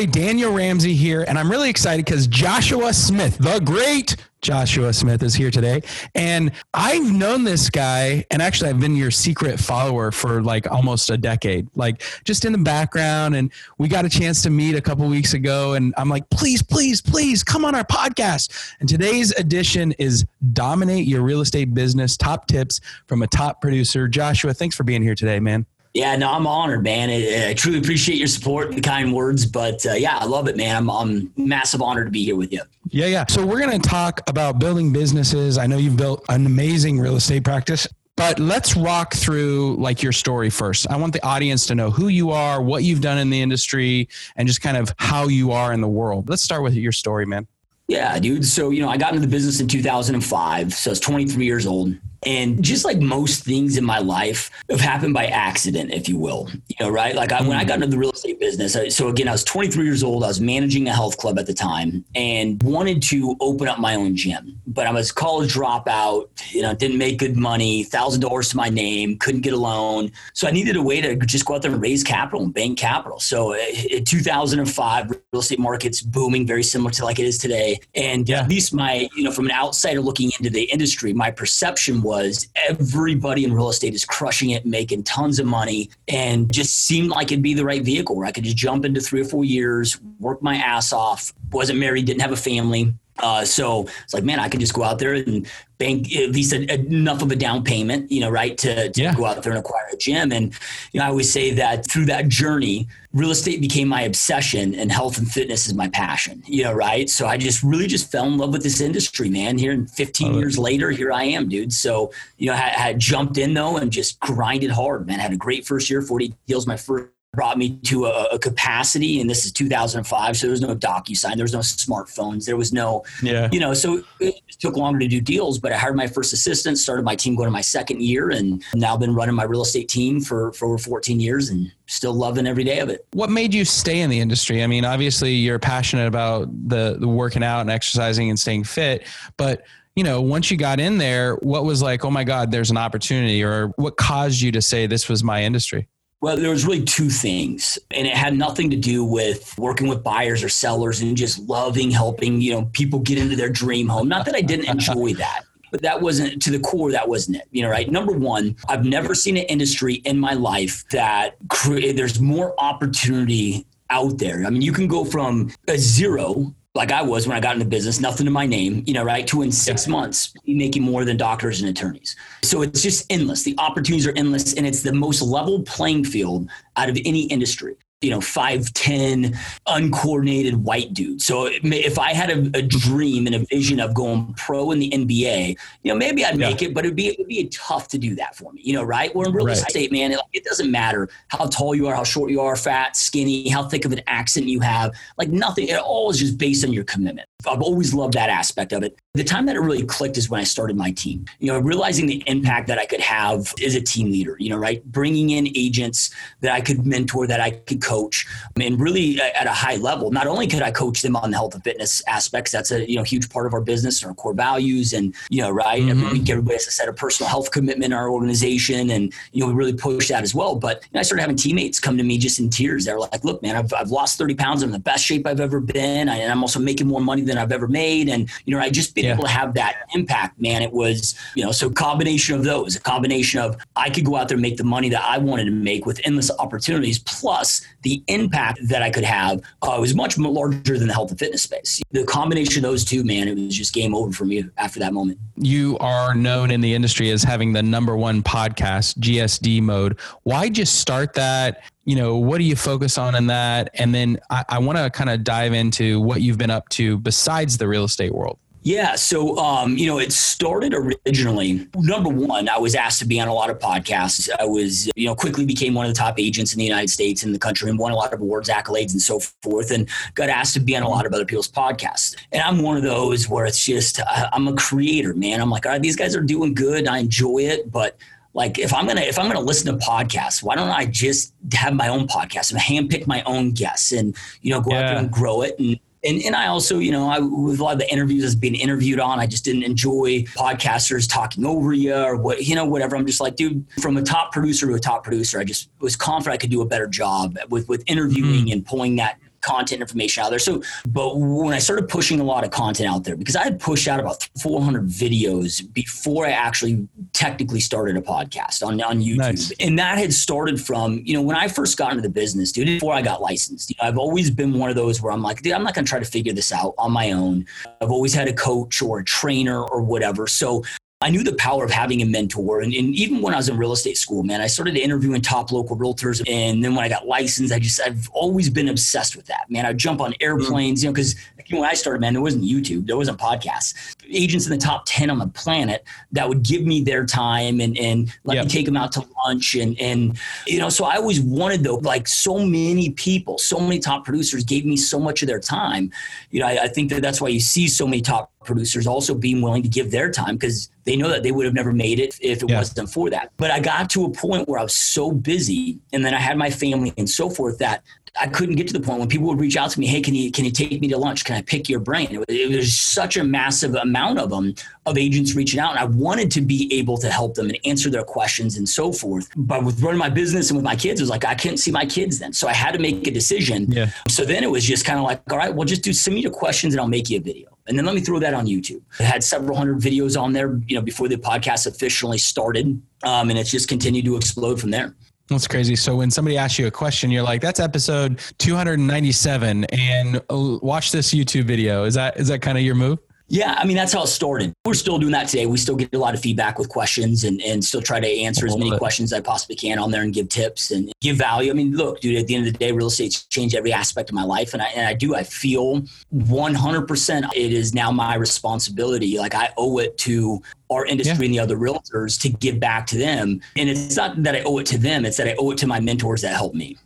everybody. Daniel Ramsey here, and I'm really excited because Joshua Smith, the great Joshua Smith, is here today. And I've known this guy, and actually, I've been your secret follower for like almost a decade, like just in the background. And we got a chance to meet a couple weeks ago, and I'm like, please, please, please come on our podcast. And today's edition is Dominate Your Real Estate Business Top Tips from a Top Producer. Joshua, thanks for being here today, man. Yeah, no, I'm honored, man. I, I truly appreciate your support, and the kind words, but uh, yeah, I love it, man. I'm, I'm massive honored to be here with you. Yeah, yeah. So we're going to talk about building businesses. I know you've built an amazing real estate practice, but let's walk through like your story first. I want the audience to know who you are, what you've done in the industry, and just kind of how you are in the world. Let's start with your story, man. Yeah, dude. So, you know, I got into the business in 2005. So I was 23 years old. And just like most things in my life have happened by accident, if you will, you know, right? Like I, when I got into the real estate business, I, so again, I was 23 years old. I was managing a health club at the time and wanted to open up my own gym. But I was a college dropout, you know, didn't make good money, thousand dollars to my name, couldn't get a loan. So I needed a way to just go out there and raise capital and bank capital. So uh, in 2005, real estate market's booming, very similar to like it is today. And yeah. at least my, you know, from an outsider looking into the industry, my perception was was everybody in real estate is crushing it, making tons of money, and just seemed like it'd be the right vehicle where I could just jump into three or four years, work my ass off, wasn't married, didn't have a family. Uh, so it's like, man, I could just go out there and bank at least a, enough of a down payment, you know, right, to, to yeah. go out there and acquire a gym. And you know, I always say that through that journey, real estate became my obsession, and health and fitness is my passion. You know, right? So I just really just fell in love with this industry, man. Here, in 15 years later, here I am, dude. So you know, I had, had jumped in though and just grinded hard, man. I Had a great first year, 40 deals my first brought me to a, a, capacity and this is 2005 so there was no docusign there was no smartphones there was no yeah. you know so it took longer to do deals but i hired my first assistant started my team going to my second year and now been running my real estate team for, for over 14 years and still loving every day of it. What made you stay in the industry? I mean obviously you're passionate about the, the working out and exercising and staying fit but you know, once you got in there, what was like, oh my God, there's an opportunity, or what caused you to say this was my industry? Well, there was really two things, and it had nothing to do with working with buyers or sellers and just loving helping you know people get into their dream home. Not that I didn't enjoy that, but that wasn't to the core. That wasn't it. You know, right? Number one, I've never seen an industry in my life that cre- there's more opportunity out there. I mean, you can go from a zero like I was when I got into business, nothing to my name, you know, right? To in six months making more than doctors and attorneys. So it's just endless. The opportunities are endless, and it's the most level playing field out of any industry you know, 5'10, uncoordinated white dude. So if I had a, a, dream and a vision of going pro in the NBA, you know, maybe I'd make yeah. it, but it'd be, it'd be tough to do that for me, you know, right? We're in real right. estate, man, it, it, doesn't matter how tall you are, how short you are, fat, skinny, how thick of an accent you have. Like nothing, it all is just based on your commitment. I've always loved that aspect of it. The time that it really clicked is when I started my team. You know, realizing the impact that I could have as a team leader, you know, right? Bringing in agents that I could mentor, that I could coach, and really at a high level. Not only could I coach them on the health and fitness aspects, that's a, you know, huge part of our business and our core values. And, you know, right? Mm-hmm. Every week, everybody has to set a personal health commitment in our organization. And, you know, we really push that as well. But you know, I started having teammates come to me just in tears. They're like, look, man, I've, I've lost 30 pounds. I'm in the best shape I've ever been. and I'm also making more money than I've ever made. And, you know, I just yeah. able to have that impact, man. It was, you know, so combination of those, a combination of I could go out there and make the money that I wanted to make with endless opportunities, plus the impact that I could have uh, was much larger than the health and fitness space. The combination of those two, man, it was just game over for me after that moment. You are known in the industry as having the number one podcast, GSD mode. Why just start that? you know, what do you focus on in that? And then I, I want to kind of dive into what you've been up to besides the real estate world. Yeah, so um, you know, it started originally. Number one, I was asked to be on a lot of podcasts. I was, you know, quickly became one of the top agents in the United States and the country, and won a lot of awards, accolades, and so forth. And got asked to be on a lot of other people's podcasts. And I'm one of those where it's just I'm a creator, man. I'm like, all right, these guys are doing good. I enjoy it, but like if I'm gonna if I'm gonna listen to podcasts, why don't I just have my own podcast and handpick my own guests and you know go yeah. out there and grow it and and, and I also, you know, I, with a lot of the interviews that's being interviewed on, I just didn't enjoy podcasters talking over you or what, you know, whatever. I'm just like, dude, from a top producer to a top producer, I just was confident I could do a better job with, with interviewing mm-hmm. and pulling that content information out there. So, but when I started pushing a lot of content out there, because I had pushed out about 400 videos before I actually technically started a podcast on, on YouTube. Nice. And that had started from, you know, when I first got into the business, dude, before I got licensed, you know, I've always been one of those where I'm like, dude, I'm not going to try to figure this out on my own. I've always had a coach or a trainer or whatever. So I knew the power of having a mentor. And, and, even when I was in real estate school, man, I started interviewing top local realtors. And then when I got licensed, I just, I've always been obsessed with that, man. I'd jump on airplanes, mm-hmm. you know, because when I started, man, there wasn't YouTube, there wasn't podcasts. Agents in the top 10 on the planet that would give me their time and, and let yep. me take them out to lunch. And, and, you know, so I always wanted, though, like so many people, so many top producers gave me so much of their time. You know, I, I think that that's why you see so many top producers also being willing to give their time because they know that they would have never made it if it yeah. wasn't for that. But I got to a point where I was so busy and then I had my family and so forth that I couldn't get to the point when people would reach out to me, "Hey, can you can you take me to lunch? Can I pick your brain?" It was, it was, such a massive amount of them of agents reaching out, and I wanted to be able to help them and answer their questions and so forth. But with running my business and with my kids, it was like I couldn't see my kids then, so I had to make a decision. Yeah. So then it was just kind of like, all right, well, just do send me your questions and I'll make you a video and then let me throw that on YouTube. I had several hundred videos on there, you know, before the podcast officially started, um, and it's just continued to explode from there. That's crazy. So when somebody asks you a question, you're like, "That's episode 297," and uh, watch this YouTube video. Is that is that kind of your move? Yeah, I mean that's how it started. We're still doing that today. We still get a lot of feedback with questions and, and still try to answer as many questions as I possibly can on there and give tips and give value. I mean, look, dude, at the end of the day, real estate's changed every aspect of my life. And I and I do, I feel 100 percent it is now my responsibility. Like I owe it to our industry yeah. and the other realtors to give back to them. And it's not that I owe it to them, it's that I owe it to my mentors that helped me.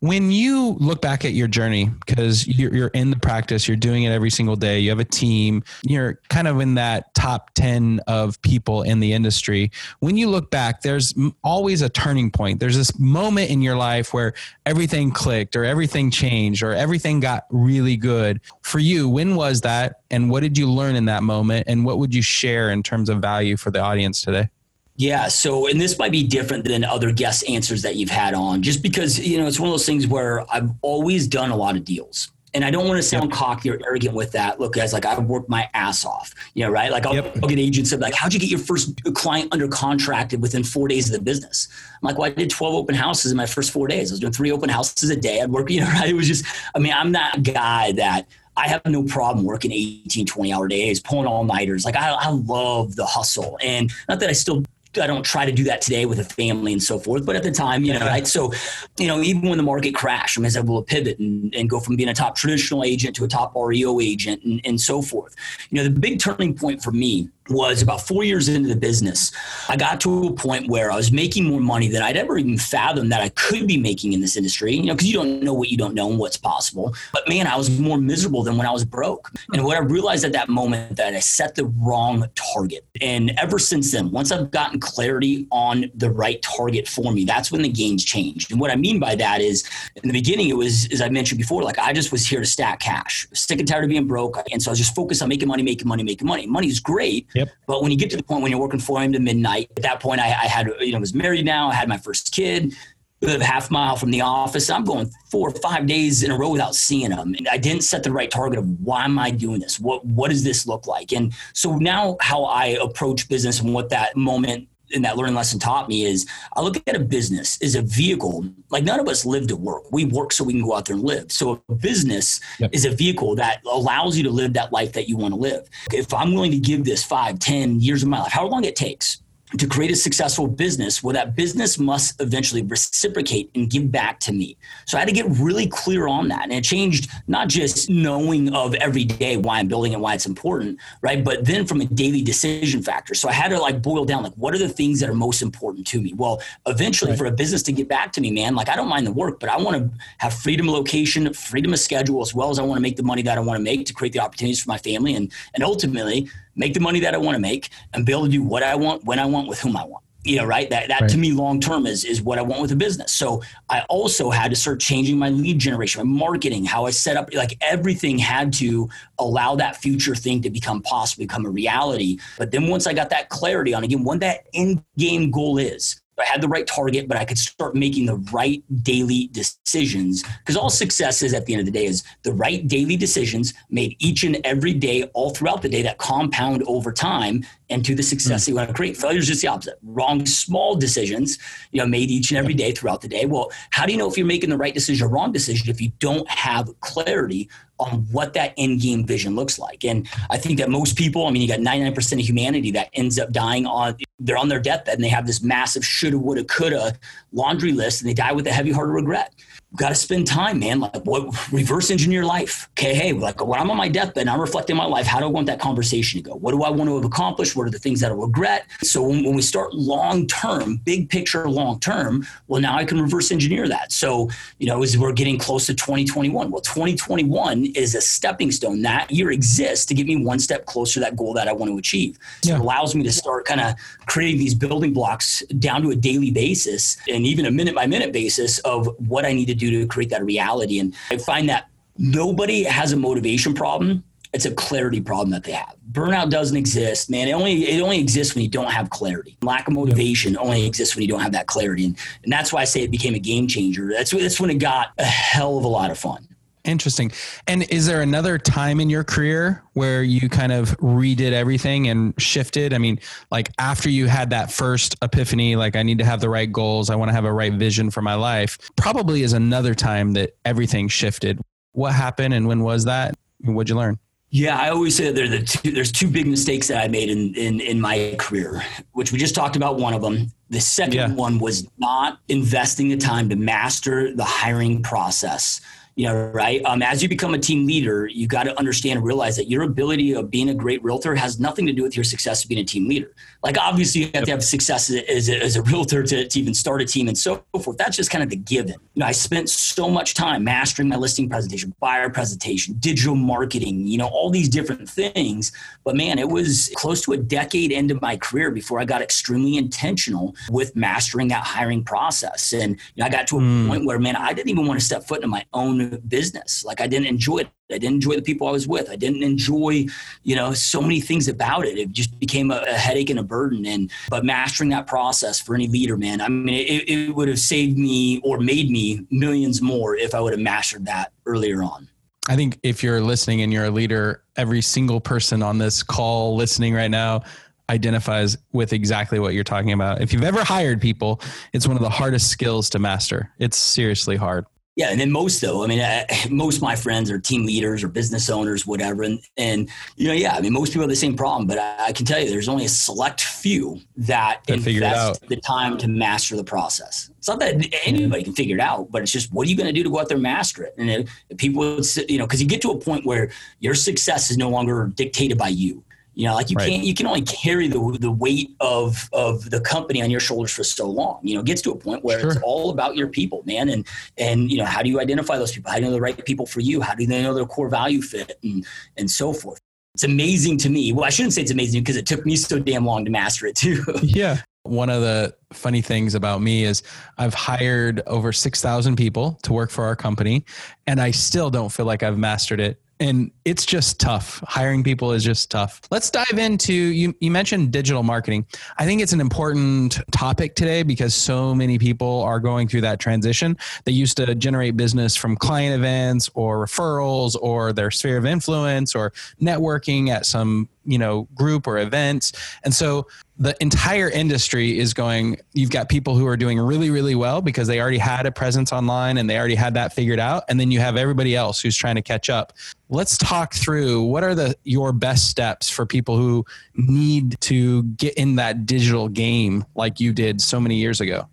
When you look back at your journey, because you're, you're, in the practice, you're doing it every single day, you have a team, you're kind of in that top 10 of people in the industry. When you look back, there's always a turning point. There's this moment in your life where everything clicked or everything changed or everything got really good. For you, when was that? And what did you learn in that moment? And what would you share in terms of value for the audience today? Yeah. So, and this might be different than other guest answers that you've had on, just because, you know, it's one of those things where I've always done a lot of deals. And I don't want to sound yep. cocky or arrogant with that. Look, guys, like I've worked my ass off, you know, right? Like I'll, yep. I'll get agents that like, how'd you get your first client under contracted within four days of the business? I'm like, well, I did 12 open houses in my first four days. I was doing three open houses a day. I'd work, you know, right? It was just, I mean, I'm that guy that I have no problem working 18, 20 hour days, pulling all nighters. Like I, I love the hustle. And not that I still I don't try to do that today with a family and so forth. But at the time, you know, right? So, you know, even when the market crashed, I was able to pivot and, and go from being a top traditional agent to a top REO agent and, and so forth. You know, the big turning point for me was about four years into the business. I got to a point where I was making more money than I'd ever even fathomed that I could be making in this industry, you know, because you don't know what you don't know and what's possible. But man, I was more miserable than when I was broke. And what I realized at that moment that I set the wrong target. And ever since then, once I've gotten clarity on the right target for me, that's when the gains changed. And what I mean by that is in the beginning, it was, as I mentioned before, like I just was here to stack cash, sick and tired of being broke. And so I was just focused on making money, making money, making money. Money is great. Yep. But when you get to the point when you're working 4 a.m. to midnight, at that point I, I had, you know, was married now. I had my first kid live half mile from the office. I'm going four or five days in a row without seeing them. And I didn't set the right target of why am I doing this? What what does this look like? And so now how I approach business and what that moment and that learning lesson taught me is I look at a business as a vehicle. Like none of us live to work. We work so we can go out there and live. So a business yep. is a vehicle that allows you to live that life that you want to live. If I'm willing to give this five, ten years of my life, how long it takes, to create a successful business, well, that business must eventually reciprocate and give back to me. So I had to get really clear on that. And it changed not just knowing of every day why I'm building and why it's important, right? But then from a daily decision factor. So I had to like boil down like what are the things that are most important to me? Well, eventually right. for a business to get back to me, man, like I don't mind the work, but I want to have freedom of location, freedom of schedule, as well as I want to make the money that I want to make to create the opportunities for my family and and ultimately make the money that I want to make, and be able to do what I want, when I want, with whom I want. You know, right? That that right. to me long term is is what I want with a business. So I also had to start changing my lead generation, my marketing, how I set up like everything had to allow that future thing to become possible, become a reality. But then once I got that clarity on again, what that end game goal is, I had the right target, but I could start making the right daily decisions. Because all success is at the end of the day is the right daily decisions made each and every day, all throughout the day, that compound over time into the success mm. you want to create. Failure is just the opposite. Wrong small decisions, you know, made each and every day throughout the day. Well, how do you know if you're making the right decision or wrong decision if you don't have clarity on what that end game vision looks like. And I think that most people, I mean, you got 99% of humanity that ends up dying on, they're on their deathbed and they have this massive shoulda, woulda, coulda laundry list and they die with a heavy heart of regret got to spend time, man. Like what reverse engineer life. Okay, hey, like when I'm on my deathbed and I'm reflecting my life, how do I want that conversation to go? What do I want to have accomplished? What are the things that I regret? So when, when we start long term, big picture, long term, well, now I can reverse engineer that. So you know, as we're getting close to 2021, well, 2021 is a stepping stone. That year exists to get me one step closer to that goal that I want to achieve. So yeah. it allows me to start kind of creating these building blocks down to a daily basis and even a minute by minute basis of what I need to do do to create that reality. And I find that nobody has a motivation problem. It's a clarity problem that they have. Burnout doesn't exist, man. It only it only exists when you don't have clarity. Lack of motivation only exists when you don't have that clarity, and, and that's why I say it became a game changer. That's that's when it got a hell of a lot of fun. Interesting. And is there another time in your career where you kind of redid everything and shifted? I mean, like after you had that first epiphany, like I need to have the right goals, I want to have a right vision for my life, probably is another time that everything shifted. What happened and when was that? What'd you learn? Yeah, I always say there the two, there's two big mistakes that I made in, in in my career, which we just talked about one of them. The second yeah. one was not investing the time to master the hiring process you know, right? Um, as you become a team leader, you got to understand and realize that your ability of being a great realtor has nothing to do with your success of being a team leader. Like, obviously, you have to have success as a, as a realtor to, to even start a team and so forth. That's just kind of the given. You know, I spent so much time mastering my listing presentation, buyer presentation, digital marketing, you know, all these different things. But man, it was close to a decade into my career before I got extremely intentional with mastering that hiring process. And you know, I got to a mm. point where, man, I didn't even want to step foot into my own business. Like I didn't enjoy it. I didn't enjoy the people I was with. I didn't enjoy, you know, so many things about it. It just became a, a headache and a burden. And but mastering that process for any leader, man, I mean, it, it would have saved me or made me millions more if I would have mastered that earlier on. I think if you're listening and you're a leader, every single person on this call listening right now identifies with exactly what you're talking about. If you've ever hired people, it's one of the hardest skills to master. It's seriously hard. Yeah, and then most though, I mean, uh, most of my friends are team leaders or business owners, whatever, and and you know, yeah, I mean, most people have the same problem, but I, I can tell you, there's only a select few that, that invest the time to master the process. It's not that anybody can figure it out, but it's just what are you going to do to go out there and master it? And if people, you know, because you get to a point where your success is no longer dictated by you. You know, like you right. can't you can only carry the the weight of of the company on your shoulders for so long. You know, it gets to a point where sure. it's all about your people, man. And and you know, how do you identify those people? How do you know the right people for you? How do they know their core value fit and and so forth? It's amazing to me. Well, I shouldn't say it's amazing because it took me so damn long to master it too. yeah. One of the funny things about me is I've hired over 6,000 people to work for our company, and I still don't feel like I've mastered it and it's just tough. Hiring people is just tough. Let's dive into you. You mentioned digital marketing. I think it's an important topic today because so many people are going through that transition. They used to generate business from client events or referrals or their sphere of influence or networking at some you know group or events. And so the entire industry is going you've got people who are doing really really well because they already had a presence online and they already had that figured out. And then you have everybody else who's trying to catch up. Let's talk through what are the your best steps for people who need to get in that digital game like you did so many years ago?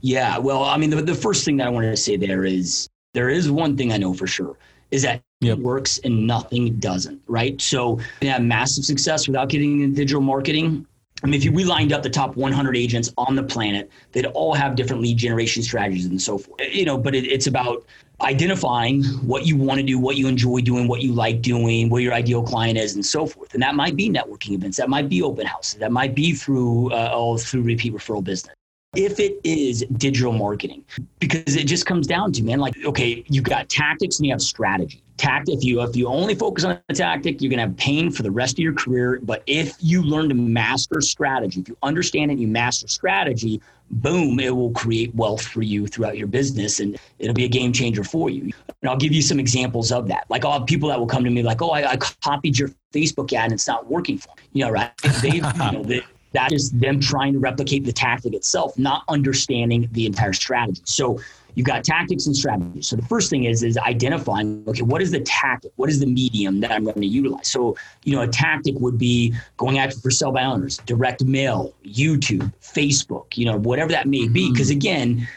Yeah well i mean the, the first thing that i wanted to say there is there is one thing i know for sure is that yep. it works and nothing doesn't, right? So you have massive success without getting into digital marketing. I mean, if you, we lined up the top 100 agents on the planet, they'd all have different lead generation strategies and so forth. You know, but it, it's about identifying what you want to do, what you enjoy doing, what you like doing, where your ideal client is, and so forth. And that might be networking events, that might be open houses, that might be through uh, all through repeat referral business. If it is digital marketing because it just comes down to man like okay you've got tactics and you have strategy. Tactic if you if you only focus on a tactic you're going to have pain for the rest of your career. But if you learn to master strategy if you understand it and you master strategy boom it will create wealth for you throughout your business and it'll be a game changer for you. And i'll give you some examples of that. Like i'll have people that will come to me like oh i, I copied your facebook ad and it's not working for me. You know right? They you know they, that is them trying to replicate the tactic itself, not understanding the entire strategy. So you've got tactics and strategies. So the first thing is is identifying, okay, what is the tactic? What is the medium that I'm going to utilize? So, you know, a tactic would be going after for sell by owners, direct mail, YouTube, Facebook, you know, whatever that may be. Because mm-hmm. again,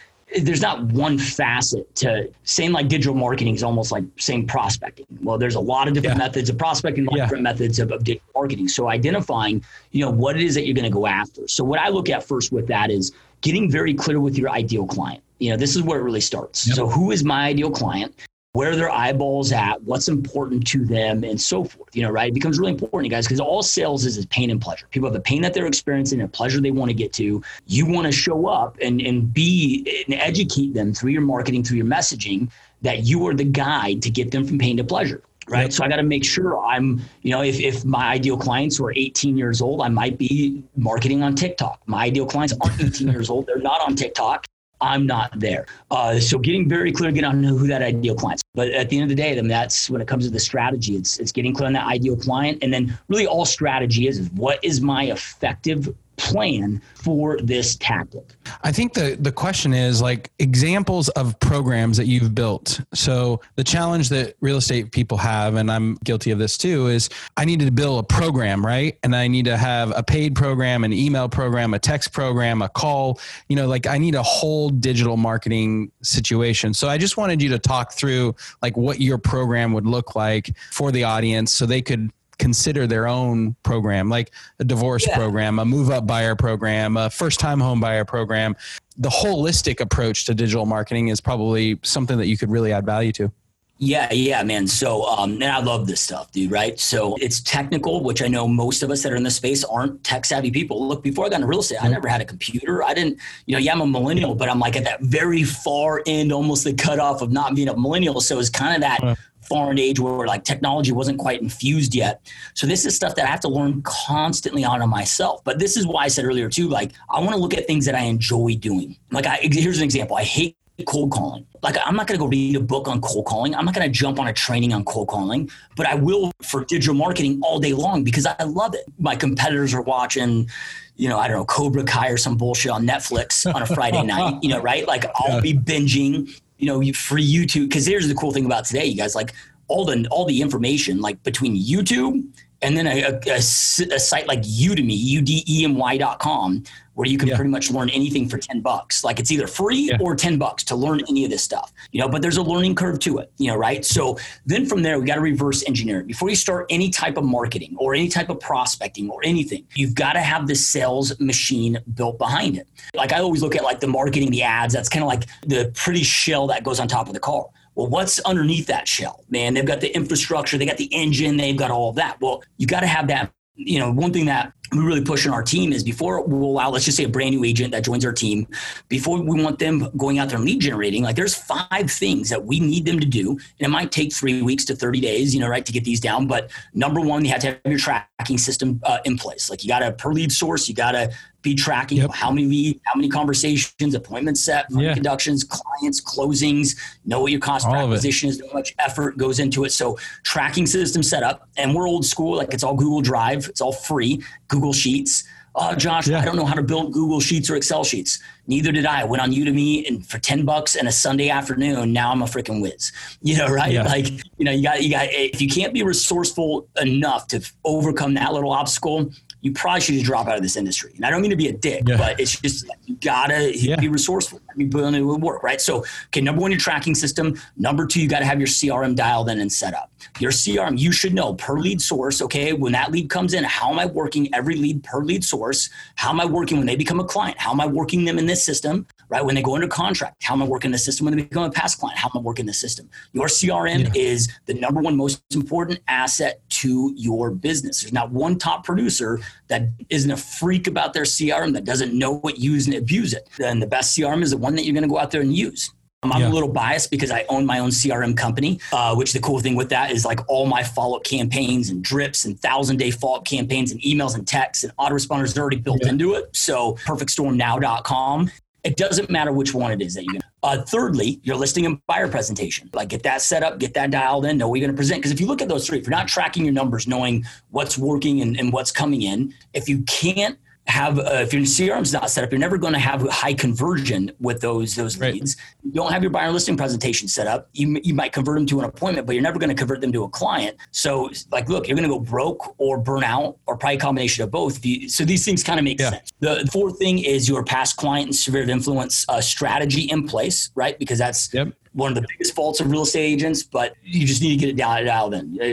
there's not one facet to same like digital marketing is almost like same prospecting. Well, there's a lot of different yeah. methods of prospecting, yeah. different methods of, of digital marketing. So identifying, you know, what it is that you're going to go after. So what I look at first with that is getting very clear with your ideal client. You know, this is where it really starts. Yep. So who is my ideal client? Where their eyeballs at, what's important to them, and so forth. You know, right? It becomes really important, you guys, because all sales is is pain and pleasure. People have a pain that they're experiencing and a pleasure they want to get to. You want to show up and and be and educate them through your marketing, through your messaging, that you are the guide to get them from pain to pleasure. Right. Yep. So I got to make sure I'm, you know, if, if my ideal clients were 18 years old, I might be marketing on TikTok. My ideal clients aren't 18 years old. They're not on TikTok. I'm not there. Uh, so getting very clear, get on who that ideal client. is. But at the end of the day, then that's when it comes to the strategy. It's it's getting clear on that ideal client, and then really all strategy is is what is my effective plan for this tactic? I think the the question is like examples of programs that you've built. So the challenge that real estate people have and I'm guilty of this too is I need to build a program, right? And I need to have a paid program, an email program, a text program, a call, you know, like I need a whole digital marketing situation. So I just wanted you to talk through like what your program would look like for the audience so they could consider their own program, like a divorce yeah. program, a move up buyer program, a first time home buyer program. The holistic approach to digital marketing is probably something that you could really add value to. Yeah, yeah, man. So, um, and I love this stuff, dude, right? So it's technical, which I know most of us that are in the space aren't tech savvy people. Look, before I got into real estate, I never had a computer. I didn't, you know, yeah, I'm a millennial, but I'm like at that very far end, almost the cutoff of not being a millennial. So it's kind of that foreign age where like technology wasn't quite infused yet. So this is stuff that I have to learn constantly on myself. But this is why I said earlier too, like I want to look at things that I enjoy doing. Like I, here's an example. I hate cold calling. Like I'm not going to go read a book on cold calling. I'm not going to jump on a training on cold calling, but I will for digital marketing all day long because I love it. My competitors are watching, you know, I don't know, Cobra Kai or some bullshit on Netflix on a Friday night, you know, right? Like I'll be binging you know, for YouTube. Because here's the cool thing about today, you guys, like all the all the information, like between YouTube and then a, a, a, a site like Udemy, udemy.com, where you can yeah. pretty much learn anything for 10 bucks. Like it's either free yeah. or 10 bucks to learn any of this stuff, you know, but there's a learning curve to it, you know, right? So then from there, we got to reverse engineer it. Before you start any type of marketing or any type of prospecting or anything, you've got to have the sales machine built behind it. Like I always look at like the marketing, the ads, that's kind of like the pretty shell that goes on top of the car. Well, what's underneath that shell? Man, they've got the infrastructure, they got the engine, they've got all of that. Well, you got to have that. You know, one thing that we really push in our team is before we'll allow, let's just say a brand new agent that joins our team, before we want them going out there and lead generating, like there's five things that we need them to do. And it might take three weeks to 30 days, you know, right, to get these down. But number one, you have to have your tracking system uh, in place. Like you got a per lead source, you got to be tracking yep. how many lead, how many conversations, appointments set, yeah. conductions, clients, closings, know what your cost per acquisition is, how much effort goes into it. So tracking system set up. And we're old school, like it's all Google Drive, it's all free. Google Sheets. Uh, Josh, yeah. I don't know how to build Google Sheets or Excel sheets. Neither did I. I went on Udemy and for 10 bucks and a Sunday afternoon, now I'm a freaking whiz. You know, right? Yeah. Like, you know, you got, you got, if you can't be resourceful enough to overcome that little obstacle, you probably should just drop out of this industry. And I don't mean to be a dick, yeah. but it's just you gotta yeah. be resourceful. You put on it would work, right? So, okay, number one, your tracking system. Number two, you got to have your CRM dialed in and set up. Your CRM, you should know per lead source. Okay, when that lead comes in, how am I working every lead per lead source? How am I working when they become a client? How am I working them in this system? Right when they go into contract, how am I working the system when they become a past client? How am I working the system? Your CRM yeah. is the number one most important asset to your business. There's not one top producer that isn't a freak about their CRM that doesn't know what use and abuse it. Then the best CRM is the one that you're going to go out there and use. I'm yeah. a little biased because I own my own CRM company, uh, which the cool thing with that is like all my follow up campaigns and drips and thousand day follow up campaigns and emails and texts and autoresponders are already built yeah. into it. So perfectstormnow.com. It doesn't matter which one it is that you uh, thirdly, your listing and buyer presentation. Like get that set up, get that dialed in, know what you're going to present. Because if you look at those three, if you're not tracking your numbers, knowing what's working and, and what's coming in, if you can't have uh, if your CRM's not set up, you're never going to have high conversion with those those right. leads. You don't have your buyer listing presentation set up. You, you might convert them to an appointment, but you're never going to convert them to a client. So, like, look, you're going to go broke or burn out, or probably a combination of both. So these things kind of make yeah. sense. The, fourth thing is your past client and sphere of influence uh, strategy in place, right? Because that's yep one of the biggest faults of real estate agents, but you just need to get it dialed, dialed in. You,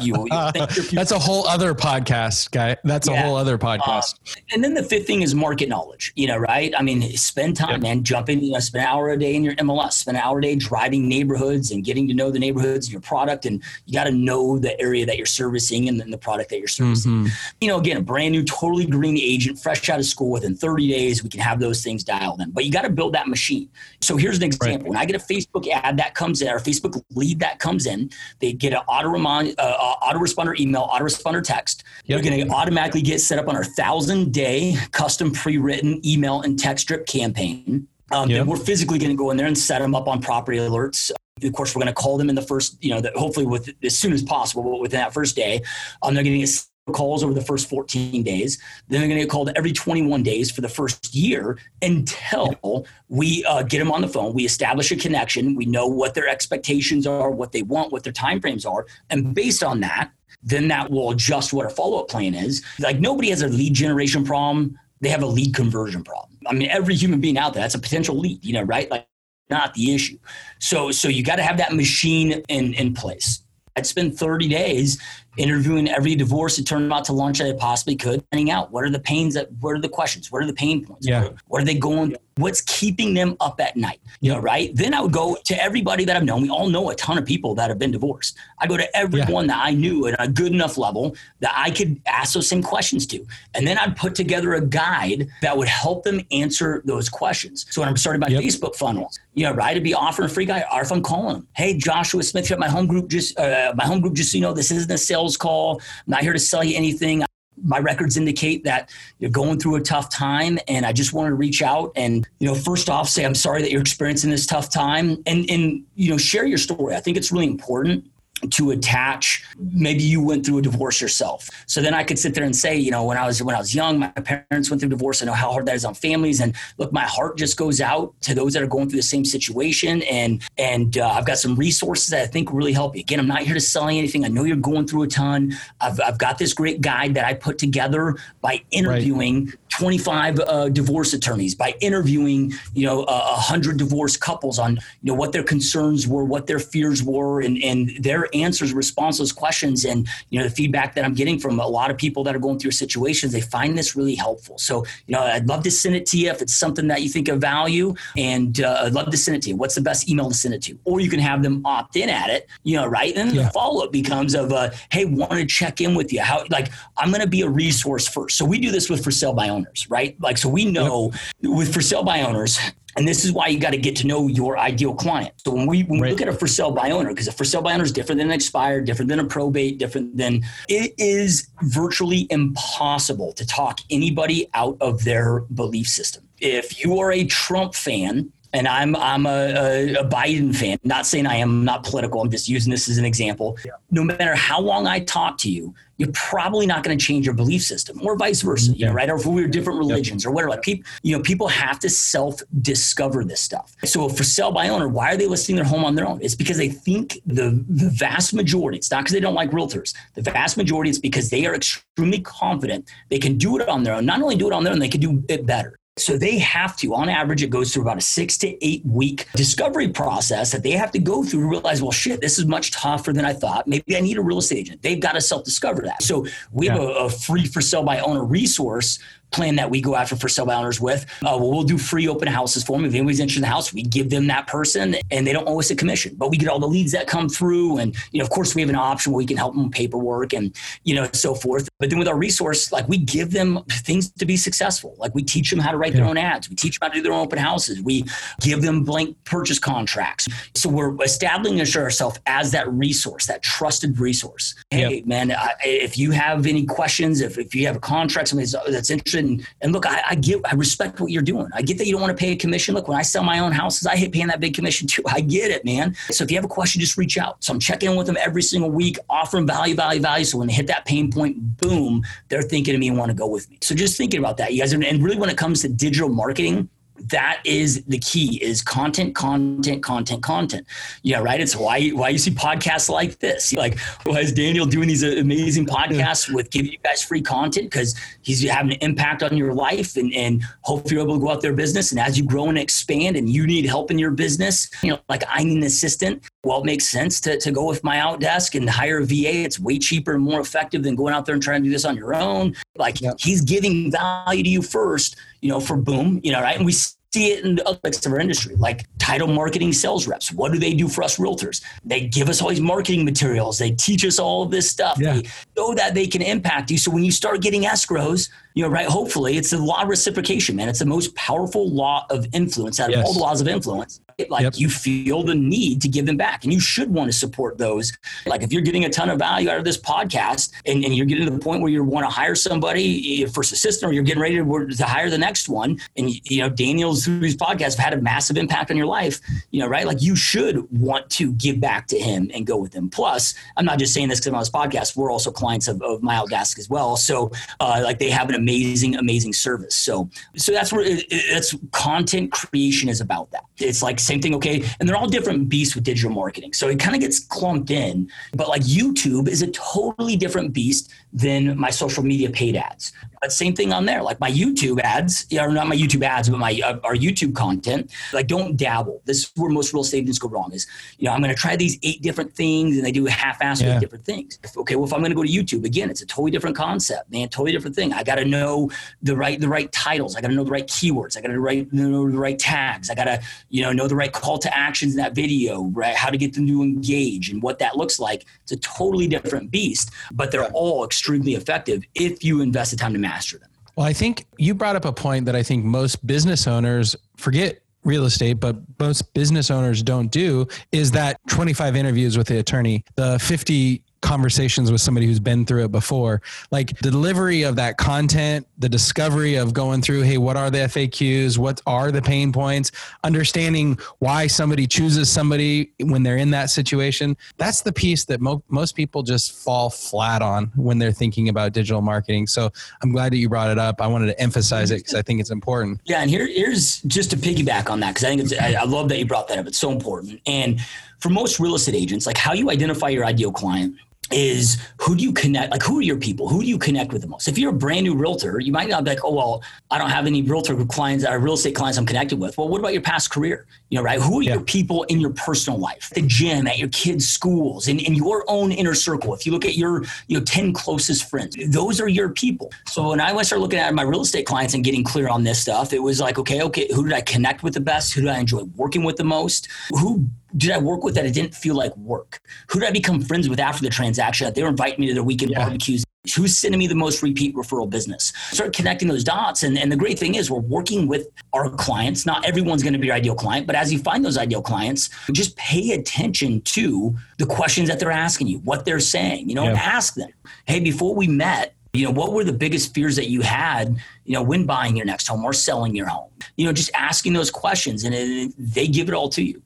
you, you That's a whole other podcast, guy. That's yeah. a whole other podcast. Uh, and then the fifth thing is market knowledge, you know, right? I mean, spend time, yep. man, jump in, you know, spend an hour a day in your MLS, spend an hour a day driving neighborhoods and getting to know the neighborhoods and your product. And you got to know the area that you're servicing and then the product that you're servicing. Mm-hmm. You know, again, a brand new, totally green agent, fresh out of school within 30 days, we can have those things dialed in. But you got to build that machine. So here's an example. Right. When I get a Facebook Facebook ad that comes in, or Facebook lead that comes in, they get an auto remind, uh, uh autoresponder email, autoresponder text. Yep. They're going to automatically get set up on our thousand day custom pre written email and text drip campaign. Um, yep. we're physically going to go in there and set them up on property alerts. Of course, we're going to call them in the first, you know, the, hopefully with as soon as possible, but within that first day, um, they're going to get calls over the first 14 days. Then they're going to get called every 21 days for the first year until we uh, get them on the phone. We establish a connection. We know what their expectations are, what they want, what their timeframes are. And based on that, then that will adjust what our follow up plan is. Like nobody has a lead generation problem, they have a lead conversion problem. I mean, every human being out there, that's a potential lead, you know, right? Like, not the issue. So, so you got to have that machine in, in place. I'd spend 30 days interviewing every divorce attorney out to lunch that I possibly could, finding out what are the pains that, what are the questions, what are the pain points, yeah. what, what are they going, what's keeping them up at night, you know, right? Then I would go to everybody that I've known. We all know a ton of people that have been divorced. I go to everyone yeah. that I knew at a good enough level that I could ask those same questions to, and then I'd put together a guide that would help them answer those questions. So when I'm starting my yep. Facebook funnels, you know, right, to be offering a free guide, or if I'm calling them, hey, Joshua Smith, my home group just, uh, my home group just, so you know, this isn't a sales sales call. I'm not here to sell you anything. My records indicate that you're going through a tough time, and I just wanted to reach out and, you know, first off, say I'm sorry that you're experiencing this tough time, and and you know, share your story. I think it's really important to attach maybe you went through a divorce yourself. So then i could sit there and say you know when i was when i was young my parents went through divorce. I know how hard that is on families. And look my heart just goes out to those that are going through the same situation. And and uh, i've got some resources that i think really help. You again i'm not here to sell you anything. I know you're going through a ton. I've, I've got this great guide that i put together by interviewing right. 25 uh, divorce attorneys by interviewing you know a uh, hundred divorce couples on you know what their concerns were what their fears were and and their answers response to those questions. And you know the feedback that i'm getting from a lot of people that are going through situations they find this really helpful. So you know i'd love to send it to you if it's something that you think of value. And uh, i'd love to send it to you. What's the best email to send it to? Or you can have them opt in at it you know right? And yeah. the follow-up becomes of uh, hey want to check in with you. How like i'm going to be a resource first. So we do this with for sale by owners right like so we know yep. with for sale by owners and this is why you got to get to know your ideal client. So when we, when right. we look at a for sale by owner, because a for sale by owner is different than an expired, different than a probate, different than it is virtually impossible to talk anybody out of their belief system. If you are a Trump fan, and I'm I'm a, a, a, Biden fan. Not saying I am not political. I'm just using this as an example. Yeah. No matter how long I talk to you, you're probably not going to change your belief system, or vice versa. Yeah. You know, right? Or if we were different religions or whatever. Like people, you know, people have to self discover this stuff. So for sell by owner, why are they listing their home on their own? It's because they think the the vast majority. It's not because they don't like realtors. The vast majority is because they are extremely confident they can do it on their own. Not only do it on their own, they can do it better. So they have to, on average, it goes through about a six to eight week discovery process that they have to go through to realize, well, shit, this is much tougher than I thought. Maybe I need a real estate agent. They've got to self discover that. So we yeah. have a, a free for sale by owner resource plan that we go after for sale owners with. Uh, well, we'll do free open houses for them. If anybody's interested in the house, we give them that person and they don't owe us a commission, but we get all the leads that come through. And, you know, of course we have an option where we can help them with paperwork and, you know, so forth. But then with our resource, like we give them things to be successful. Like we teach them how to write yeah. their own ads. We teach them how to do their own open houses. We give them blank purchase contracts. So we're establishing ourselves as that resource, that trusted resource. Hey, man, I, if you have any questions, if, if you have a contract, somebody that's interested in, and look, I, I get, I respect what you're doing. I get that you don't want to pay a commission. Look, when I sell my own houses, I hate paying that big commission too. I get it, man. So if you have a question, just reach out. So I'm checking in with them every single week, offering value, value, value. So when they hit that pain point, boom, they're thinking of me and want to go with me. So just thinking about that, you guys. And really, when it comes to digital marketing, that is the key is content content content content. Yeah right? It's why why you see podcasts like this. Like why is daniel doing these amazing podcasts with giving you guys free content? Because he's having an impact on your life and and hopefully you're able to go out there business. And as you grow and expand and you need help in your business you know like i need an assistant well, it makes sense to, to go with MyOutDesk and hire a VA. It's way cheaper and more effective than going out there and trying to do this on your own. Like yep. he's giving value to you first, you know, for boom, you know, right? And we see it in the other aspects of our industry, like title marketing sales reps. What do they do for us realtors? They give us all these marketing materials. They teach us all of this stuff. Yeah. Know that they can impact you. So when you start getting escrows, you know, right? Hopefully, it's the law of reciprocation, man. It's the most powerful law of influence out of yes. all the laws of influence like yep. you feel the need to give them back and you should want to support those. Like if you're getting a ton of value out of this podcast and, and you're getting to the point where you want to hire somebody for assistant or you're getting ready to, to hire the next one and you know daniel's through his podcast have had a massive impact on your life you know right? Like you should want to give back to him and go with him. Plus i'm not just saying this because i'm on this podcast we're also clients of, of my desk as well. So uh, like they have an amazing amazing service. So so that's where it, it, it's content creation is about that. It's like same thing, okay? And they're all different beasts with digital marketing. So it kind of gets clumped in. But like YouTube is a totally different beast than my social media paid ads. But same thing on there. Like my YouTube ads, or not my YouTube ads, but my uh, our YouTube content. Like don't dabble. This is where most real estate agents go wrong. Is you know I'm going to try these eight different things and they do half-assed yeah. different things. Okay, well if I'm going to go to YouTube again, it's a totally different concept, man. Totally different thing. I got to know the right the right titles. I got to know the right keywords. I got to know the right tags. I got to you know know the right call to actions in that video. Right, how to get them to engage and what that looks like. It's a totally different beast, but they're all extremely effective if you invest the time to master them. Well, I think you brought up a point that I think most business owners forget real estate, but most business owners don't do is that 25 interviews with the attorney, the 50 conversations with somebody who's been through it before. Like the delivery of that content the discovery of going through hey what are the faqs what are the pain points? Understanding why somebody chooses somebody when they're in that situation. That's the piece that mo- most people just fall flat on when they're thinking about digital marketing. So i'm glad that you brought it up. I wanted to emphasize it because i think it's important. Yeah and here, here's just to piggyback on that because i think it's I, I love that you brought that up. It's so important. And for most real estate agents like how you identify your ideal client is who do you connect like who are your people? Who do you connect with the most? If you're a brand new realtor you might not be like oh well i don't have any realtor clients or real estate clients i'm connected with. Well what about your past career? You know right? Who are yeah. your people in your personal life? The gym at your kids schools in, in your own inner circle. If you look at your you know 10 closest friends those are your people. So when i started looking at my real estate clients and getting clear on this stuff it was like okay okay who did i connect with the best? Who did i enjoy working with the most? Who did I work with that it didn't feel like work? Who did I become friends with after the transaction that they were inviting me to their weekend yeah. barbecues? Who's sending me the most repeat referral business? Start connecting those dots. And, and the great thing is, we're working with our clients. Not everyone's going to be your ideal client, but as you find those ideal clients, just pay attention to the questions that they're asking you, what they're saying, you know, yeah. ask them, hey, before we met, you know, what were the biggest fears that you had, you know, when buying your next home or selling your home? You know, just asking those questions and it, they give it all to you.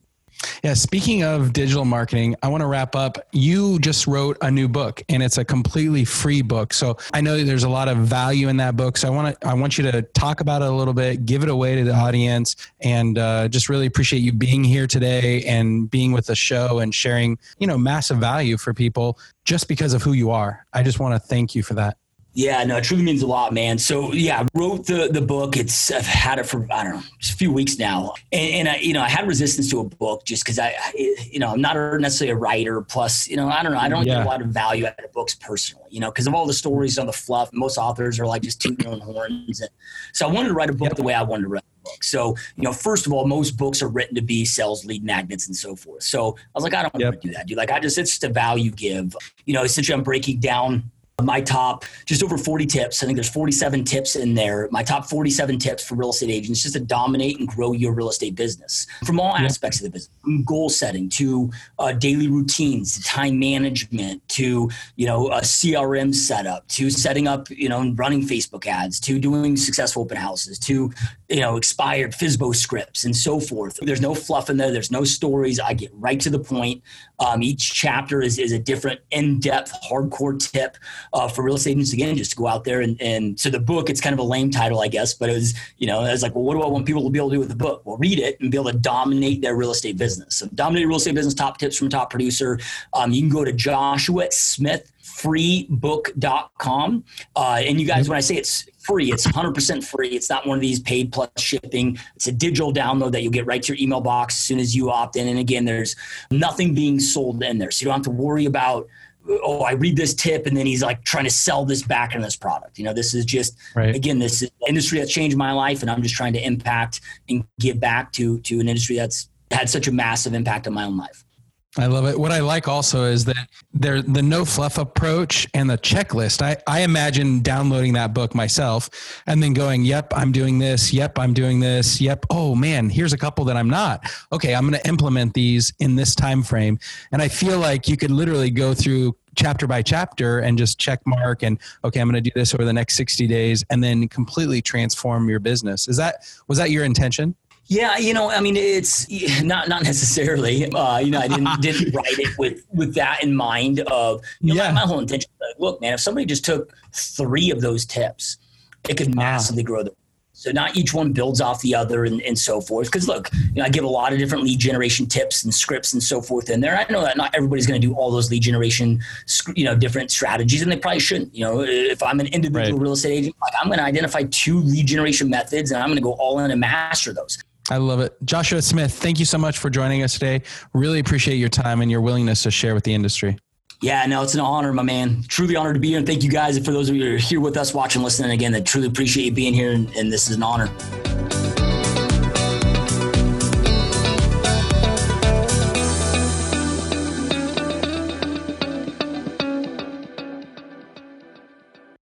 Yeah, speaking of digital marketing, I want to wrap up. You just wrote a new book and it's a completely free book. So I know there's a lot of value in that book. So I want to I want you to talk about it a little bit, give it away to the audience and uh, just really appreciate you being here today and being with the show and sharing, you know, massive value for people just because of who you are. I just want to thank you for that. Yeah, no, it truly means a lot, man. So yeah, I wrote the the book. It's I've had it for I don't know, just a few weeks now, and, and I, you know, I had resistance to a book just because I, you know, I'm not necessarily a writer. Plus, you know, I don't know, I don't yeah. get a lot of value out of books personally, you know, because of all the stories on the fluff. Most authors are like just tooting their own horns, and so I wanted to write a book yep. the way I wanted to write a book. So you know, first of all, most books are written to be sales lead magnets and so forth. So I was like, I don't yep. want to do that, dude. Like, I just it's just a value give. You know, essentially, I'm breaking down my top just over 40 tips. I think there's 47 tips in there. My top 47 tips for real estate agents just to dominate and grow your real estate business from all yeah. aspects of the business, from goal setting to uh, daily routines, to time management, to you know a CRM setup, to setting up you know running Facebook ads, to doing successful open houses, to you know expired FSBO scripts and so forth. There's no fluff in there. There's no stories. I get right to the point. Um, each chapter is, is a different in-depth, hardcore tip uh, for real estate agents. Again, just to go out there and, and so the book, it's kind of a lame title, I guess, but it was, you know, I was like, well, what do I want people to be able to do with the book? Well, read it and be able to dominate their real estate business. So dominate real estate business, top tips from top producer. Um, you can go to Joshua Smith freebook.com. Uh, and you guys, when I say it's free, it's 100% free. It's not one of these paid plus shipping. It's a digital download that you'll get right to your email box as soon as you opt in. And again, there's nothing being sold in there. So you don't have to worry about, oh, I read this tip and then he's like trying to sell this back in this product. You know, this is just, right. again, this is industry that's changed my life and I'm just trying to impact and give back to, to an industry that's had such a massive impact on my own life. I love it. What I like also is that there the no fluff approach and the checklist. I, I imagine downloading that book myself and then going, Yep, I'm doing this. Yep, I'm doing this. Yep. Oh man, here's a couple that I'm not. Okay, I'm gonna implement these in this time frame. And I feel like you could literally go through chapter by chapter and just check mark and okay i'm going to do this over the next 60 days and then completely transform your business is that was that your intention yeah, you know, I mean, it's not not necessarily. Uh, you know, I didn't didn't write it with with that in mind. Of you know, yeah. my, my, whole intention. Like, look, man, if somebody just took three of those tips, it could massively grow the. So not each one builds off the other and, and so forth. Because look, you know, I give a lot of different lead generation tips and scripts and so forth in there. I know that not everybody's going to do all those lead generation, you know, different strategies, and they probably shouldn't. You know, if I'm an individual right. real estate agent, like I'm going to identify two lead generation methods, and I'm going to go all in and master those. I love it. Joshua Smith, thank you so much for joining us today. Really appreciate your time and your willingness to share with the industry. Yeah, no, it's an honor, my man. Truly honored to be here. And thank you guys for those of you who are here with us, watching, listening again. I truly appreciate you being here. And, and this is an honor.